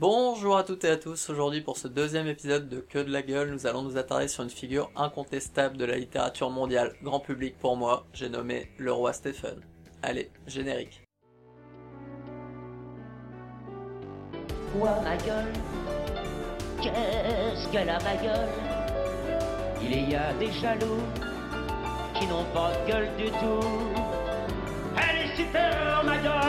Bonjour à toutes et à tous, aujourd'hui pour ce deuxième épisode de Que de la gueule, nous allons nous attarder sur une figure incontestable de la littérature mondiale, grand public pour moi, j'ai nommé le roi Stephen. Allez, générique. Ma gueule Qu'est-ce qu'elle a ma gueule Il y a des jaloux qui n'ont pas de gueule du tout. Elle est super ma gueule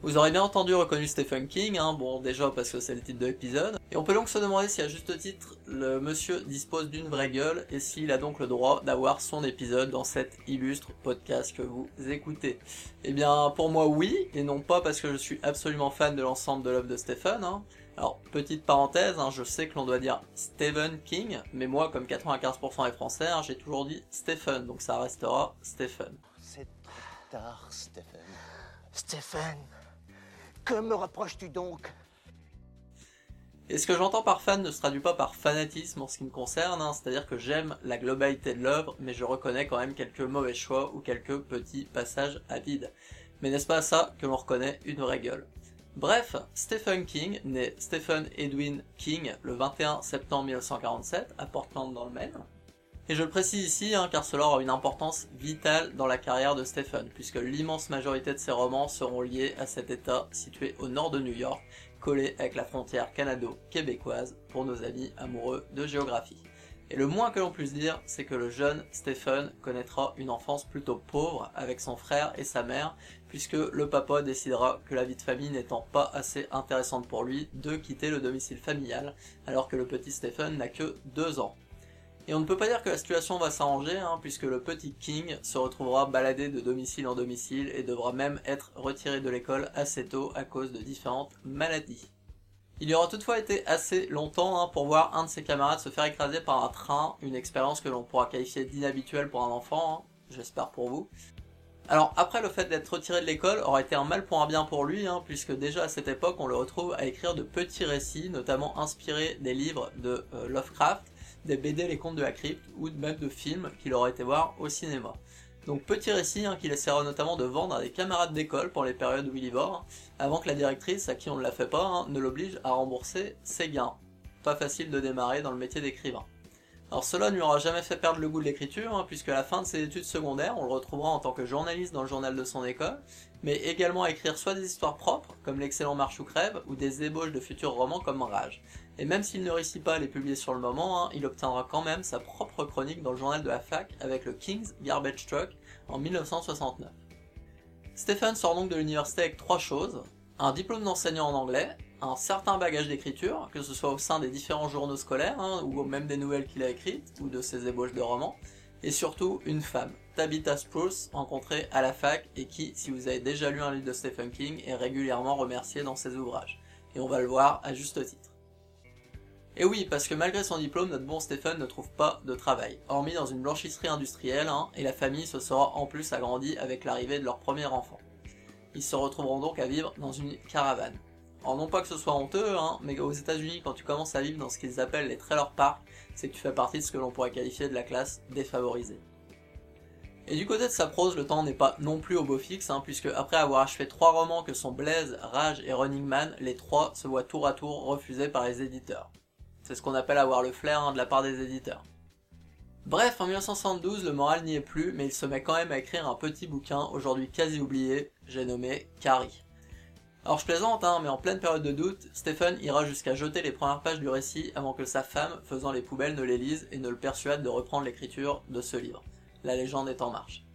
Vous aurez bien entendu reconnu Stephen King, hein, bon déjà parce que c'est le titre de l'épisode, et on peut donc se demander si à juste titre le monsieur dispose d'une vraie gueule et s'il a donc le droit d'avoir son épisode dans cet illustre podcast que vous écoutez. Eh bien pour moi oui, et non pas parce que je suis absolument fan de l'ensemble de l'œuvre de Stephen. Hein. Alors petite parenthèse, hein, je sais que l'on doit dire Stephen King, mais moi comme 95% est français, hein, j'ai toujours dit Stephen, donc ça restera Stephen. C'est tard, Stephen. Stephen, que me reproches-tu donc? Et ce que j'entends par fan ne se traduit pas par fanatisme en ce qui me concerne, hein, c'est-à-dire que j'aime la globalité de l'œuvre, mais je reconnais quand même quelques mauvais choix ou quelques petits passages à vide. Mais n'est-ce pas à ça que l'on reconnaît une vraie gueule? Bref, Stephen King, né Stephen Edwin King le 21 septembre 1947 à Portland dans le Maine, et je le précise ici hein, car cela aura une importance vitale dans la carrière de Stephen, puisque l'immense majorité de ses romans seront liés à cet état situé au nord de New York, collé avec la frontière canado-québécoise pour nos amis amoureux de géographie. Et le moins que l'on puisse dire, c'est que le jeune Stephen connaîtra une enfance plutôt pauvre avec son frère et sa mère, puisque le papa décidera que la vie de famille n'étant pas assez intéressante pour lui, de quitter le domicile familial, alors que le petit Stephen n'a que deux ans. Et on ne peut pas dire que la situation va s'arranger, hein, puisque le petit King se retrouvera baladé de domicile en domicile et devra même être retiré de l'école assez tôt à cause de différentes maladies. Il y aura toutefois été assez longtemps hein, pour voir un de ses camarades se faire écraser par un train, une expérience que l'on pourra qualifier d'inhabituelle pour un enfant, hein, j'espère pour vous. Alors après le fait d'être retiré de l'école aurait été un mal pour un bien pour lui, puisque déjà à cette époque on le retrouve à écrire de petits récits, notamment inspirés des livres de euh, Lovecraft, des BD Les Contes de la Crypte ou même de films qu'il aurait été voir au cinéma. Donc petit récit hein, qu'il essaiera notamment de vendre à des camarades d'école pour les périodes où il y va, avant que la directrice, à qui on ne la fait pas, hein, ne l'oblige à rembourser ses gains. Pas facile de démarrer dans le métier d'écrivain. Alors cela ne lui aura jamais fait perdre le goût de l'écriture, hein, puisque à la fin de ses études secondaires, on le retrouvera en tant que journaliste dans le journal de son école, mais également à écrire soit des histoires propres, comme l'excellent Marche ou Crève, ou des ébauches de futurs romans comme Rage. Et même s'il ne réussit pas à les publier sur le moment, hein, il obtiendra quand même sa propre chronique dans le journal de la fac avec le King's Garbage Truck en 1969. Stephen sort donc de l'université avec trois choses, un diplôme d'enseignant en anglais, un certain bagage d'écriture, que ce soit au sein des différents journaux scolaires, hein, ou même des nouvelles qu'il a écrites, ou de ses ébauches de romans, et surtout une femme, Tabitha Spruce, rencontrée à la fac et qui, si vous avez déjà lu un livre de Stephen King, est régulièrement remerciée dans ses ouvrages. Et on va le voir à juste titre. Et oui, parce que malgré son diplôme, notre bon Stephen ne trouve pas de travail, hormis dans une blanchisserie industrielle, hein, et la famille se sera en plus agrandie avec l'arrivée de leur premier enfant. Ils se retrouveront donc à vivre dans une caravane. Alors non pas que ce soit honteux, hein, mais aux États-Unis, quand tu commences à vivre dans ce qu'ils appellent les trailer parks, c'est que tu fais partie de ce que l'on pourrait qualifier de la classe défavorisée. Et du côté de sa prose, le temps n'est pas non plus au beau fixe, hein, puisque après avoir achevé trois romans que sont Blaze, Rage et Running Man, les trois se voient tour à tour refusés par les éditeurs. C'est ce qu'on appelle avoir le flair hein, de la part des éditeurs. Bref, en 1972, le moral n'y est plus, mais il se met quand même à écrire un petit bouquin, aujourd'hui quasi oublié, j'ai nommé Carrie. Alors je plaisante, hein, mais en pleine période de doute, Stephen ira jusqu'à jeter les premières pages du récit avant que sa femme, faisant les poubelles, ne les lise et ne le persuade de reprendre l'écriture de ce livre. La légende est en marche.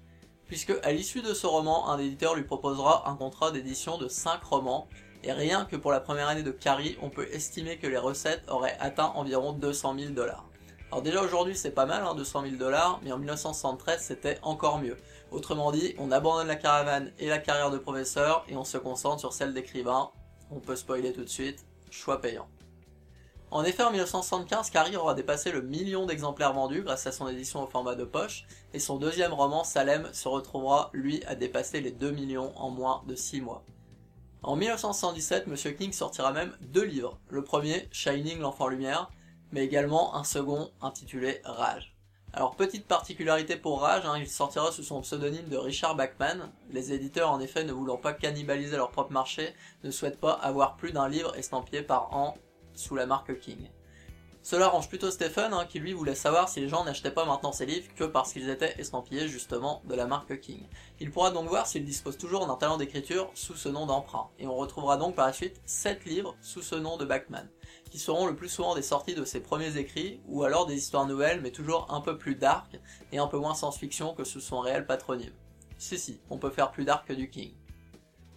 Puisque à l'issue de ce roman, un éditeur lui proposera un contrat d'édition de 5 romans, et rien que pour la première année de Carrie, on peut estimer que les recettes auraient atteint environ 200 000 dollars. Alors déjà aujourd'hui c'est pas mal, hein, 200 000 dollars, mais en 1973 c'était encore mieux. Autrement dit, on abandonne la caravane et la carrière de professeur et on se concentre sur celle d'écrivain. On peut spoiler tout de suite, choix payant. En effet, en 1975, Carrie aura dépassé le million d'exemplaires vendus grâce à son édition au format de poche, et son deuxième roman, Salem, se retrouvera, lui, à dépasser les 2 millions en moins de 6 mois. En 1977, M. King sortira même deux livres. Le premier, Shining l'enfant lumière, mais également un second intitulé Rage. Alors petite particularité pour Rage, hein, il sortira sous son pseudonyme de Richard Bachman. Les éditeurs en effet ne voulant pas cannibaliser leur propre marché, ne souhaitent pas avoir plus d'un livre estampillé par an sous la marque King. Cela arrange plutôt Stephen, hein, qui lui voulait savoir si les gens n'achetaient pas maintenant ses livres que parce qu'ils étaient estampillés justement de la marque King. Il pourra donc voir s'il dispose toujours d'un talent d'écriture sous ce nom d'emprunt, et on retrouvera donc par la suite 7 livres sous ce nom de Bachman, qui seront le plus souvent des sorties de ses premiers écrits, ou alors des histoires nouvelles mais toujours un peu plus dark et un peu moins science-fiction que sous son réel patronyme. Si si, on peut faire plus dark que du King.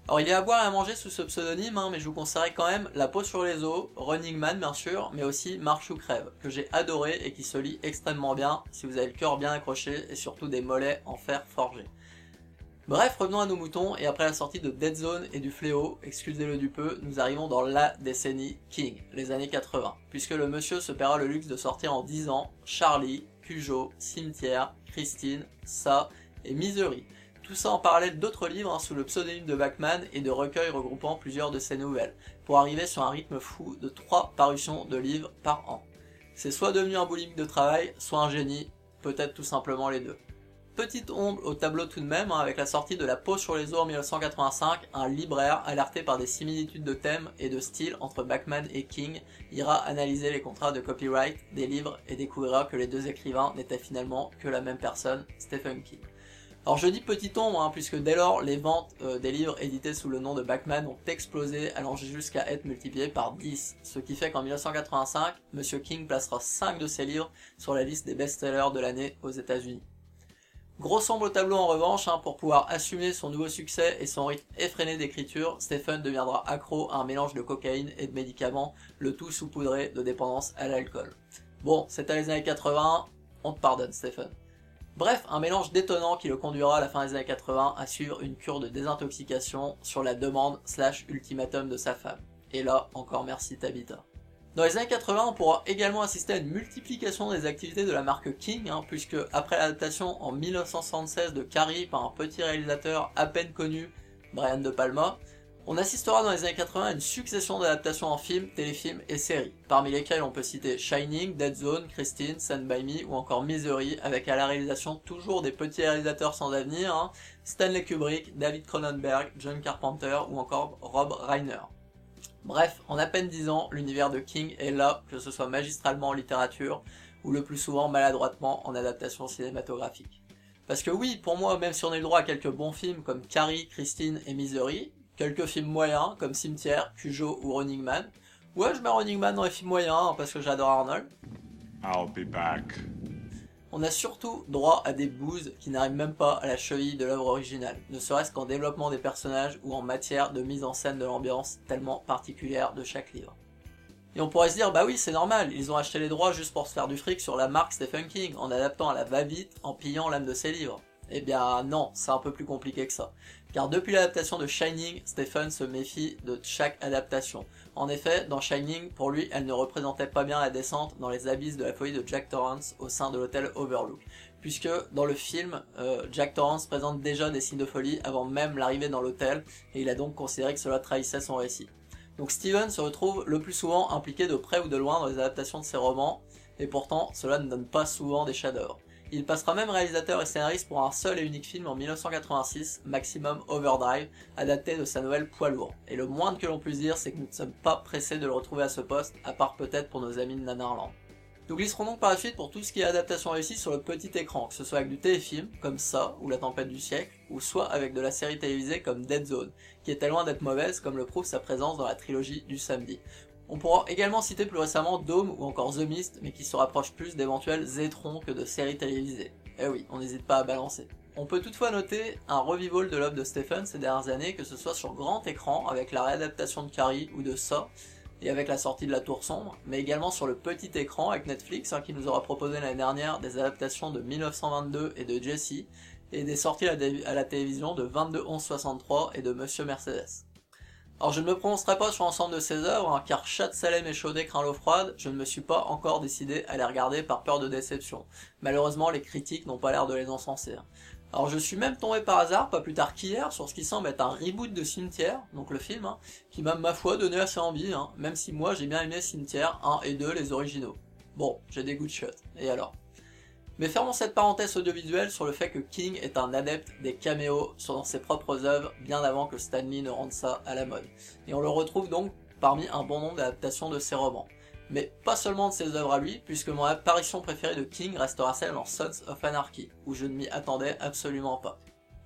Alors il y a à boire et à manger sous ce pseudonyme, hein, mais je vous conseillerais quand même La peau sur les os, Running Man bien sûr, mais aussi Marche ou crève, que j'ai adoré et qui se lit extrêmement bien si vous avez le cœur bien accroché et surtout des mollets en fer forgé. Bref, revenons à nos moutons, et après la sortie de Dead Zone et du Fléau, excusez-le du peu, nous arrivons dans la décennie King, les années 80, puisque le monsieur se paiera le luxe de sortir en 10 ans Charlie, Cujo, Cimetière, Christine, Ça et Misery, tout ça en parallèle d'autres livres hein, sous le pseudonyme de Bachman et de recueils regroupant plusieurs de ses nouvelles, pour arriver sur un rythme fou de 3 parutions de livres par an. C'est soit devenu un boulimique de travail, soit un génie, peut-être tout simplement les deux. Petite ombre au tableau tout de même, hein, avec la sortie de La peau sur les os en 1985, un libraire alerté par des similitudes de thèmes et de style entre Bachman et King ira analyser les contrats de copyright des livres et découvrira que les deux écrivains n'étaient finalement que la même personne, Stephen King. Alors je dis petit ombre, hein, puisque dès lors, les ventes euh, des livres édités sous le nom de Bachman ont explosé, allant jusqu'à être multipliées par 10, ce qui fait qu'en 1985, Monsieur King placera 5 de ses livres sur la liste des best-sellers de l'année aux États-Unis. Gros sombre tableau en revanche, hein, pour pouvoir assumer son nouveau succès et son rythme effréné d'écriture, Stephen deviendra accro à un mélange de cocaïne et de médicaments, le tout saupoudré de dépendance à l'alcool. Bon, c'est à les années 80, on te pardonne Stephen. Bref, un mélange détonnant qui le conduira à la fin des années 80 à suivre une cure de désintoxication sur la demande slash ultimatum de sa femme. Et là, encore merci Tabitha. Dans les années 80, on pourra également assister à une multiplication des activités de la marque King, hein, puisque après l'adaptation en 1976 de Carrie par un petit réalisateur à peine connu, Brian De Palma, on assistera dans les années 80 à une succession d'adaptations en films, téléfilms et séries, parmi lesquelles on peut citer Shining, Dead Zone, Christine, Stand By Me ou encore Misery, avec à la réalisation toujours des petits réalisateurs sans avenir, hein, Stanley Kubrick, David Cronenberg, John Carpenter ou encore Rob Reiner. Bref, en à peine 10 ans, l'univers de King est là, que ce soit magistralement en littérature ou le plus souvent maladroitement en adaptation cinématographique. Parce que oui, pour moi, même si on a le droit à quelques bons films comme Carrie, Christine et Misery, quelques films moyens comme Cimetière, Cujo ou Running Man. Ouais, je mets Running Man dans les films moyens hein, parce que j'adore Arnold. I'll be back. On a surtout droit à des bouses qui n'arrivent même pas à la cheville de l'œuvre originale, ne serait-ce qu'en développement des personnages ou en matière de mise en scène de l'ambiance tellement particulière de chaque livre. Et on pourrait se dire, bah oui, c'est normal, ils ont acheté les droits juste pour se faire du fric sur la marque Stephen King, en adaptant à la va-vite, en pillant l'âme de ses livres. Eh bien non, c'est un peu plus compliqué que ça. Car depuis l'adaptation de Shining, Stephen se méfie de chaque adaptation. En effet, dans Shining, pour lui, elle ne représentait pas bien la descente dans les abysses de la folie de Jack Torrance au sein de l'hôtel Overlook. Puisque dans le film, euh, Jack Torrance présente déjà des signes de folie avant même l'arrivée dans l'hôtel, et il a donc considéré que cela trahissait son récit. Donc Steven se retrouve le plus souvent impliqué de près ou de loin dans les adaptations de ses romans, et pourtant cela ne donne pas souvent des chefs-d'œuvre. Il passera même réalisateur et scénariste pour un seul et unique film en 1986, Maximum Overdrive, adapté de sa nouvelle Poids lourd. Et le moindre que l'on puisse dire, c'est que nous ne sommes pas pressés de le retrouver à ce poste, à part peut-être pour nos amis de Nanarland. Nous glisserons donc par la suite pour tout ce qui est adaptation réussie sur le petit écran, que ce soit avec du téléfilm, comme ça, ou La Tempête du siècle, ou soit avec de la série télévisée comme Dead Zone, qui était loin d'être mauvaise, comme le prouve sa présence dans la trilogie du samedi. On pourra également citer plus récemment Dome ou encore The Mist, mais qui se rapproche plus d'éventuels Zétrons que de séries télévisées. Eh oui, on n'hésite pas à balancer. On peut toutefois noter un revival de l'œuvre de Stephen ces dernières années, que ce soit sur grand écran avec la réadaptation de Carrie ou de Ça, et avec la sortie de La Tour Sombre, mais également sur le petit écran avec Netflix hein, qui nous aura proposé l'année dernière des adaptations de 1922 et de Jessie, et des sorties à la, télévision de 22 63 et de Monsieur Mercedes. Alors je ne me prononcerai pas sur l'ensemble de ces œuvres, hein, car Chat Salem et Chaudé craint l'eau froide, je ne me suis pas encore décidé à les regarder par peur de déception. Malheureusement, les critiques n'ont pas l'air de les encenser. Hein. Alors je suis même tombé par hasard, pas plus tard qu'hier, sur ce qui semble être un reboot de Cimetière, donc le film, hein, qui m'a ma foi donné assez envie, même si moi j'ai bien aimé Cimetière 1 et 2, les originaux. Bon, j'ai des goûts de shot, et alors? Mais fermons cette parenthèse audiovisuelle sur le fait que King est un adepte des caméos dans ses propres œuvres bien avant que Stanley ne rende ça à la mode. Et on le retrouve donc parmi un bon nombre d'adaptations de ses romans. Mais pas seulement de ses œuvres à lui, puisque mon apparition préférée de King restera celle dans Sons of Anarchy, où je ne m'y attendais absolument pas.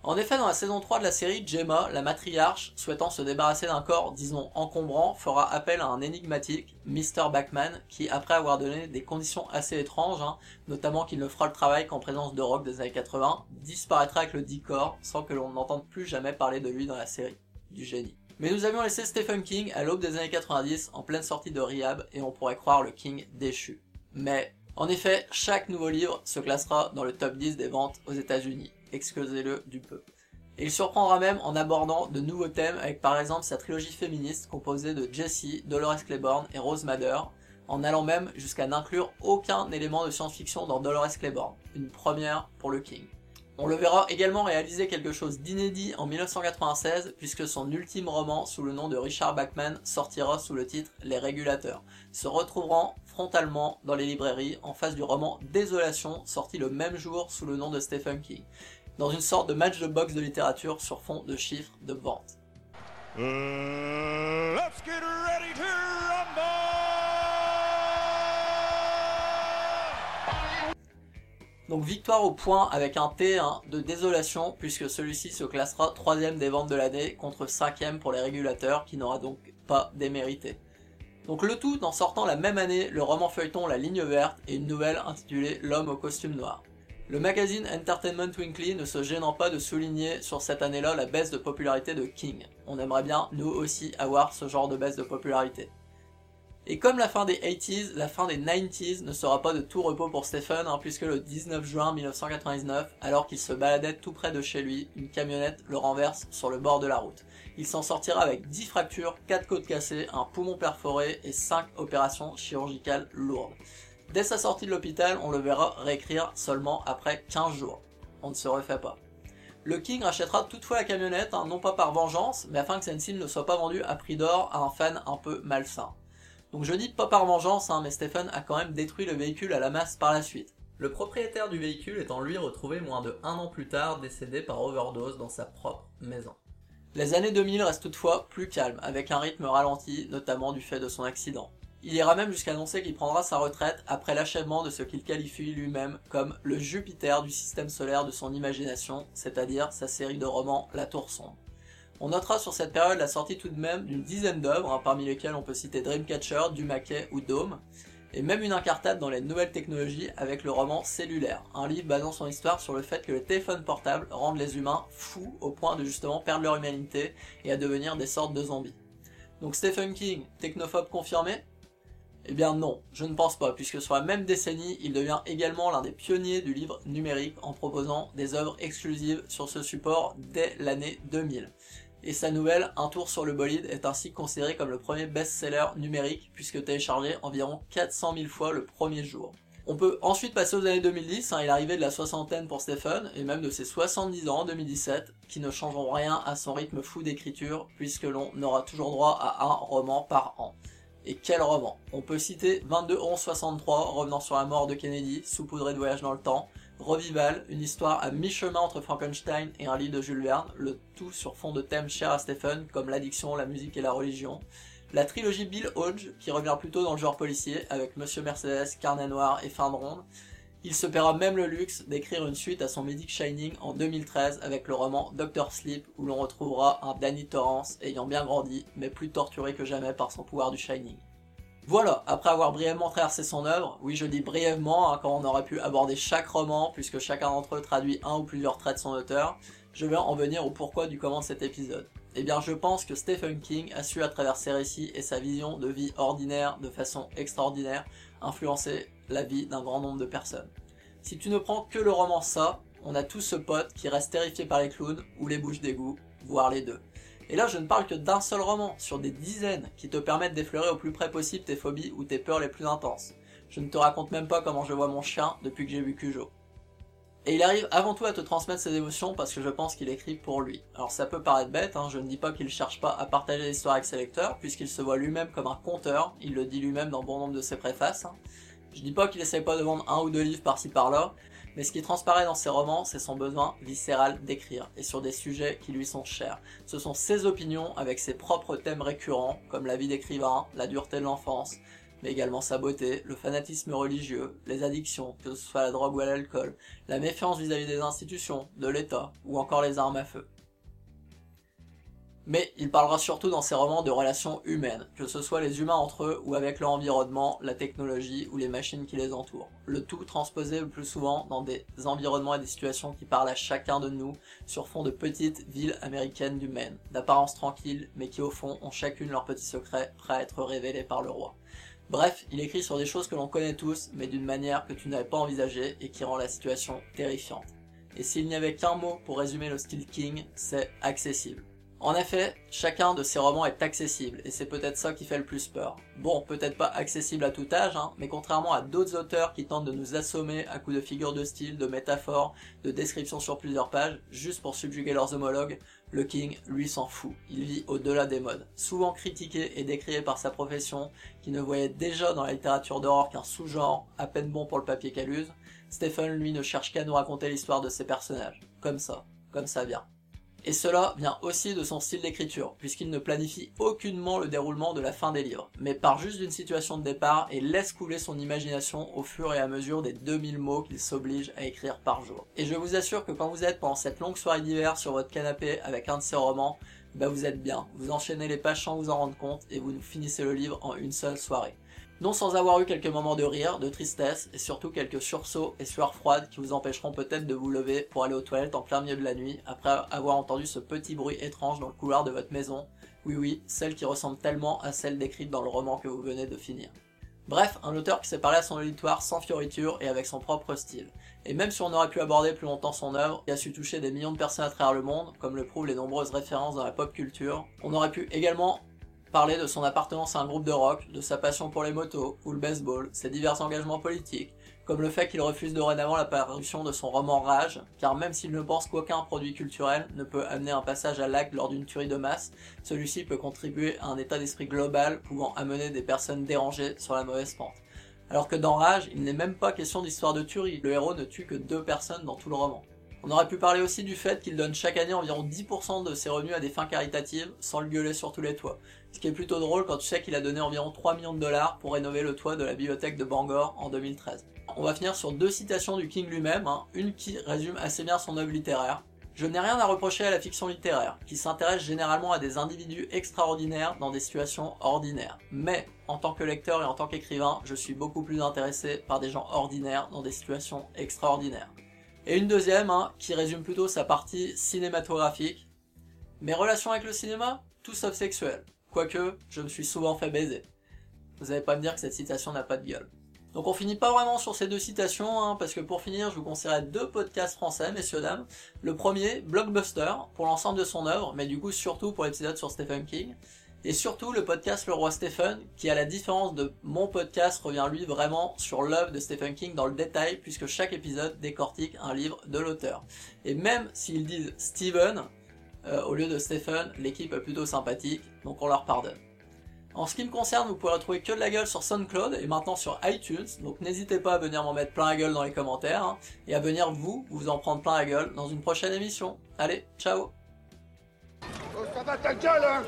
En effet, dans la saison 3 de la série, Gemma, la matriarche, souhaitant se débarrasser d'un corps, disons, encombrant, fera appel à un énigmatique, Mr. Backman, qui, après avoir donné des conditions assez étranges, hein, notamment qu'il ne fera le travail qu'en présence de rock des années 80, disparaîtra avec le décor, sans que l'on n'entende plus jamais parler de lui dans la série. Du génie. Mais nous avions laissé Stephen King à l'aube des années 90, en pleine sortie de Rehab, et on pourrait croire le King déchu. Mais, en effet, chaque nouveau livre se classera dans le top 10 des ventes aux États-Unis excusez-le du peu. Il surprendra même en abordant de nouveaux thèmes avec par exemple sa trilogie féministe composée de Jessie, Dolores Claiborne et Rose Madder, en allant même jusqu'à n'inclure aucun élément de science-fiction dans Dolores Claiborne, une première pour le King. On le verra également réaliser quelque chose d'inédit en 1996 puisque son ultime roman sous le nom de Richard Bachman sortira sous le titre Les Régulateurs, se retrouveront frontalement dans les librairies en face du roman Désolation sorti le même jour sous le nom de Stephen King, dans une sorte de match de boxe de littérature sur fond de chiffres de vente. Uh, let's get ready to rumble! Donc victoire au point avec un T1 de désolation puisque celui-ci se classera troisième des ventes de l'année contre cinquième pour les régulateurs qui n'aura donc pas démérité. Donc le tout en sortant la même année le roman feuilleton La Ligne Verte et une nouvelle intitulée L'homme au costume noir. Le magazine Entertainment Weekly ne se gênant pas de souligner sur cette année-là la baisse de popularité de King. On aimerait bien nous aussi avoir ce genre de baisse de popularité. Et comme la fin des 80s, la fin des 90s ne sera pas de tout repos pour Stephen, hein, puisque le 19 juin 1999, alors qu'il se baladait tout près de chez lui, une camionnette le renverse sur le bord de la route. Il s'en sortira avec 10 fractures, 4 côtes cassées, un poumon perforé et 5 opérations chirurgicales lourdes. Dès sa sortie de l'hôpital, on le verra réécrire seulement après 15 jours. On ne se refait pas. Le King rachètera toutefois la camionnette, hein, non pas par vengeance, mais afin que celle-ci ne soit pas vendue à prix d'or à un fan un peu malsain. Donc je dis pas par vengeance, hein, mais Stephen a quand même détruit le véhicule à la masse par la suite. Le propriétaire du véhicule étant lui retrouvé moins de un an plus tard décédé par overdose dans sa propre maison. Les années 2000 restent toutefois plus calmes, avec un rythme ralenti, notamment du fait de son accident. Il ira même jusqu'à annoncer qu'il prendra sa retraite après l'achèvement de ce qu'il qualifie lui-même comme le Jupiter du système solaire de son imagination, c'est-à-dire sa série de romans La Tour Sombre. On notera sur cette période la sortie tout de même d'une dizaine d'œuvres, hein, parmi lesquelles on peut citer Dreamcatcher, Dumaquet ou Dome, et même une incartade dans les nouvelles technologies avec le roman Cellulaire, un livre basant son histoire sur le fait que les téléphones portables rendent les humains fous au point de justement perdre leur humanité et à devenir des sortes de zombies. Donc Stephen King, technophobe confirmé Eh bien non, je ne pense pas, puisque sur la même décennie, il devient également l'un des pionniers du livre numérique en proposant des œuvres exclusives sur ce support dès l'année 2000 et sa nouvelle Un tour sur le bolide est ainsi considérée comme le premier best-seller numérique puisque téléchargé environ 400 000 fois le premier jour. On peut ensuite passer aux années 2010, hein, il arrivait de la soixantaine pour Stephen, et même de ses 70 ans en 2017, qui ne changeront rien à son rythme fou d'écriture, puisque l'on aura toujours droit à un roman par an. Et quel roman? On peut citer 22 11 63, revenant sur la mort de Kennedy, saupoudré de voyage dans le temps, Revival, une histoire à mi-chemin entre Frankenstein et un livre de Jules Verne, le tout sur fond de thèmes chers à Stephen, comme l'addiction, la musique et la religion. La trilogie Bill Hodge, qui revient plutôt dans le genre policier, avec Monsieur Mercedes, Carnet Noir et Fin de Ronde. Il se paiera même le luxe d'écrire une suite à son mythique Shining en 2013 avec le roman Doctor Sleep, où l'on retrouvera un Danny Torrance ayant bien grandi, mais plus torturé que jamais par son pouvoir du Shining. Voilà, après avoir brièvement traversé son œuvre, oui je dis brièvement, hein, quand on aurait pu aborder chaque roman, puisque chacun d'entre eux traduit un ou plusieurs traits de son auteur, je vais en venir au pourquoi du comment de cet épisode. Eh bien je pense que Stephen King a su à travers ses récits et sa vision de vie ordinaire de façon extraordinaire influencer la vie d'un grand nombre de personnes. Si tu ne prends que le roman ça, on a tous ce pote qui reste terrifié par les clowns ou les bouches d'égout, voire les deux. Et là, je ne parle que d'un seul roman, sur des dizaines, qui te permettent d'effleurer au plus près possible tes phobies ou tes peurs les plus intenses. Je ne te raconte même pas comment je vois mon chien depuis que j'ai vu Cujo. Et il arrive avant tout à te transmettre ses émotions parce que je pense qu'il écrit pour lui. Alors ça peut paraître bête, hein, je ne dis pas qu'il cherche pas à partager l'histoire avec ses lecteurs, puisqu'il se voit lui-même comme un conteur, il le dit lui-même dans bon nombre de ses préfaces. Hein. Je dis pas qu'il essaie pas de vendre un ou deux livres par-ci par-là, Mais ce qui transparaît dans ses romans, c'est son besoin viscéral d'écrire, et sur des sujets qui lui sont chers. Ce sont ses opinions avec ses propres thèmes récurrents, comme la vie d'écrivain, la dureté de l'enfance, mais également sa beauté, le fanatisme religieux, les addictions, que ce soit la drogue ou à l'alcool, la méfiance vis-à-vis des institutions, de l'État, ou encore les armes à feu. Mais il parlera surtout dans ses romans de relations humaines, que ce soit les humains entre eux ou avec leur environnement, la technologie ou les machines qui les entourent. Le tout transposé le plus souvent dans des environnements et des situations qui parlent à chacun de nous sur fond de petites villes américaines du Maine, d'apparence tranquille mais qui au fond ont chacune leurs petits secrets prêts à être révélés par le roi. Bref, il écrit sur des choses que l'on connaît tous, mais d'une manière que tu n'avais pas envisagée et qui rend la situation terrifiante. Et s'il n'y avait qu'un mot pour résumer le style King, c'est accessible. En effet, chacun de ces romans est accessible, et c'est peut-être ça qui fait le plus peur. Bon, peut-être pas accessible à tout âge, hein, mais contrairement à d'autres auteurs qui tentent de nous assommer à coups de figures de style, de métaphores, de descriptions sur plusieurs pages, juste pour subjuguer leurs homologues, le King, lui, s'en fout. Il vit au-delà des modes. Souvent critiqué et décrié par sa profession, qui ne voyait déjà dans la littérature d'horreur qu'un sous-genre, à peine bon pour le papier qu'elle use, Stephen, lui, ne cherche qu'à nous raconter l'histoire de ses personnages. Comme ça. Comme ça vient. Et cela vient aussi de son style d'écriture, puisqu'il ne planifie aucunement le déroulement de la fin des livres, mais part juste d'une situation de départ et laisse couler son imagination au fur et à mesure des 2000 mots qu'il s'oblige à écrire par jour. Et je vous assure que quand vous êtes pendant cette longue soirée d'hiver sur votre canapé avec un de ses romans, bah vous êtes bien, vous enchaînez les pages sans vous en rendre compte et vous finissez le livre en une seule soirée non sans avoir eu quelques moments de rire, de tristesse, et surtout quelques sursauts et sueurs froides qui vous empêcheront peut-être de vous lever pour aller aux toilettes en plein milieu de la nuit, après avoir entendu ce petit bruit étrange dans le couloir de votre maison, oui oui, celle qui ressemble tellement à celle décrite dans le roman que vous venez de finir. Bref, un auteur qui s'est parlé à son auditoire sans fioriture et avec son propre style. Et même si on aurait pu aborder plus longtemps son œuvre, qui a su toucher des millions de personnes à travers le monde, comme le prouvent les nombreuses références dans la pop culture, on aurait pu également parler de son appartenance à un groupe de rock, de sa passion pour les motos ou le baseball, ses divers engagements politiques, comme le fait qu'il refuse dorénavant la parution de son roman Rage, car même s'il ne pense qu'aucun produit culturel ne peut amener un passage à l'acte lors d'une tuerie de masse, celui-ci peut contribuer à un état d'esprit global pouvant amener des personnes dérangées sur la mauvaise pente. Alors que dans Rage, il n'est même pas question d'histoire de tuerie, le héros ne tue que deux personnes dans tout le roman. On aurait pu parler aussi du fait qu'il donne chaque année environ 10% de ses revenus à des fins caritatives sans le gueuler sur tous les toits. Ce qui est plutôt drôle quand tu sais qu'il a donné environ 3 millions de dollars pour rénover le toit de la bibliothèque de Bangor en 2013. On va finir sur deux citations du King lui-même, hein. une qui résume assez bien son œuvre littéraire. Je n'ai rien à reprocher à la fiction littéraire, qui s'intéresse généralement à des individus extraordinaires dans des situations ordinaires. Mais, en tant que lecteur et en tant qu'écrivain, je suis beaucoup plus intéressé par des gens ordinaires dans des situations extraordinaires. Et une deuxième, hein, qui résume plutôt sa partie cinématographique. Mes relations avec le cinéma, tout sauf sexuel. Quoique, je me suis souvent fait baiser. Vous n'allez pas me dire que cette citation n'a pas de gueule. Donc on finit pas vraiment sur ces deux citations, hein, parce que pour finir, je vous conseillerais deux podcasts français, messieurs dames. Le premier, Blockbuster, pour l'ensemble de son œuvre, mais du coup surtout pour l'épisode sur Stephen King. Et surtout le podcast Le Roi Stephen, qui à la différence de mon podcast revient lui vraiment sur l'œuvre de Stephen King dans le détail, puisque chaque épisode décortique un livre de l'auteur. Et même s'ils disent Stephen, euh, au lieu de Stephen, l'équipe est plutôt sympathique, donc on leur pardonne. En ce qui me concerne, vous pouvez retrouver que de la gueule sur SoundCloud et maintenant sur iTunes, donc n'hésitez pas à venir m'en mettre plein la gueule dans les commentaires, hein, et à venir vous, vous en prendre plein la gueule dans une prochaine émission. Allez, ciao Oh, hein?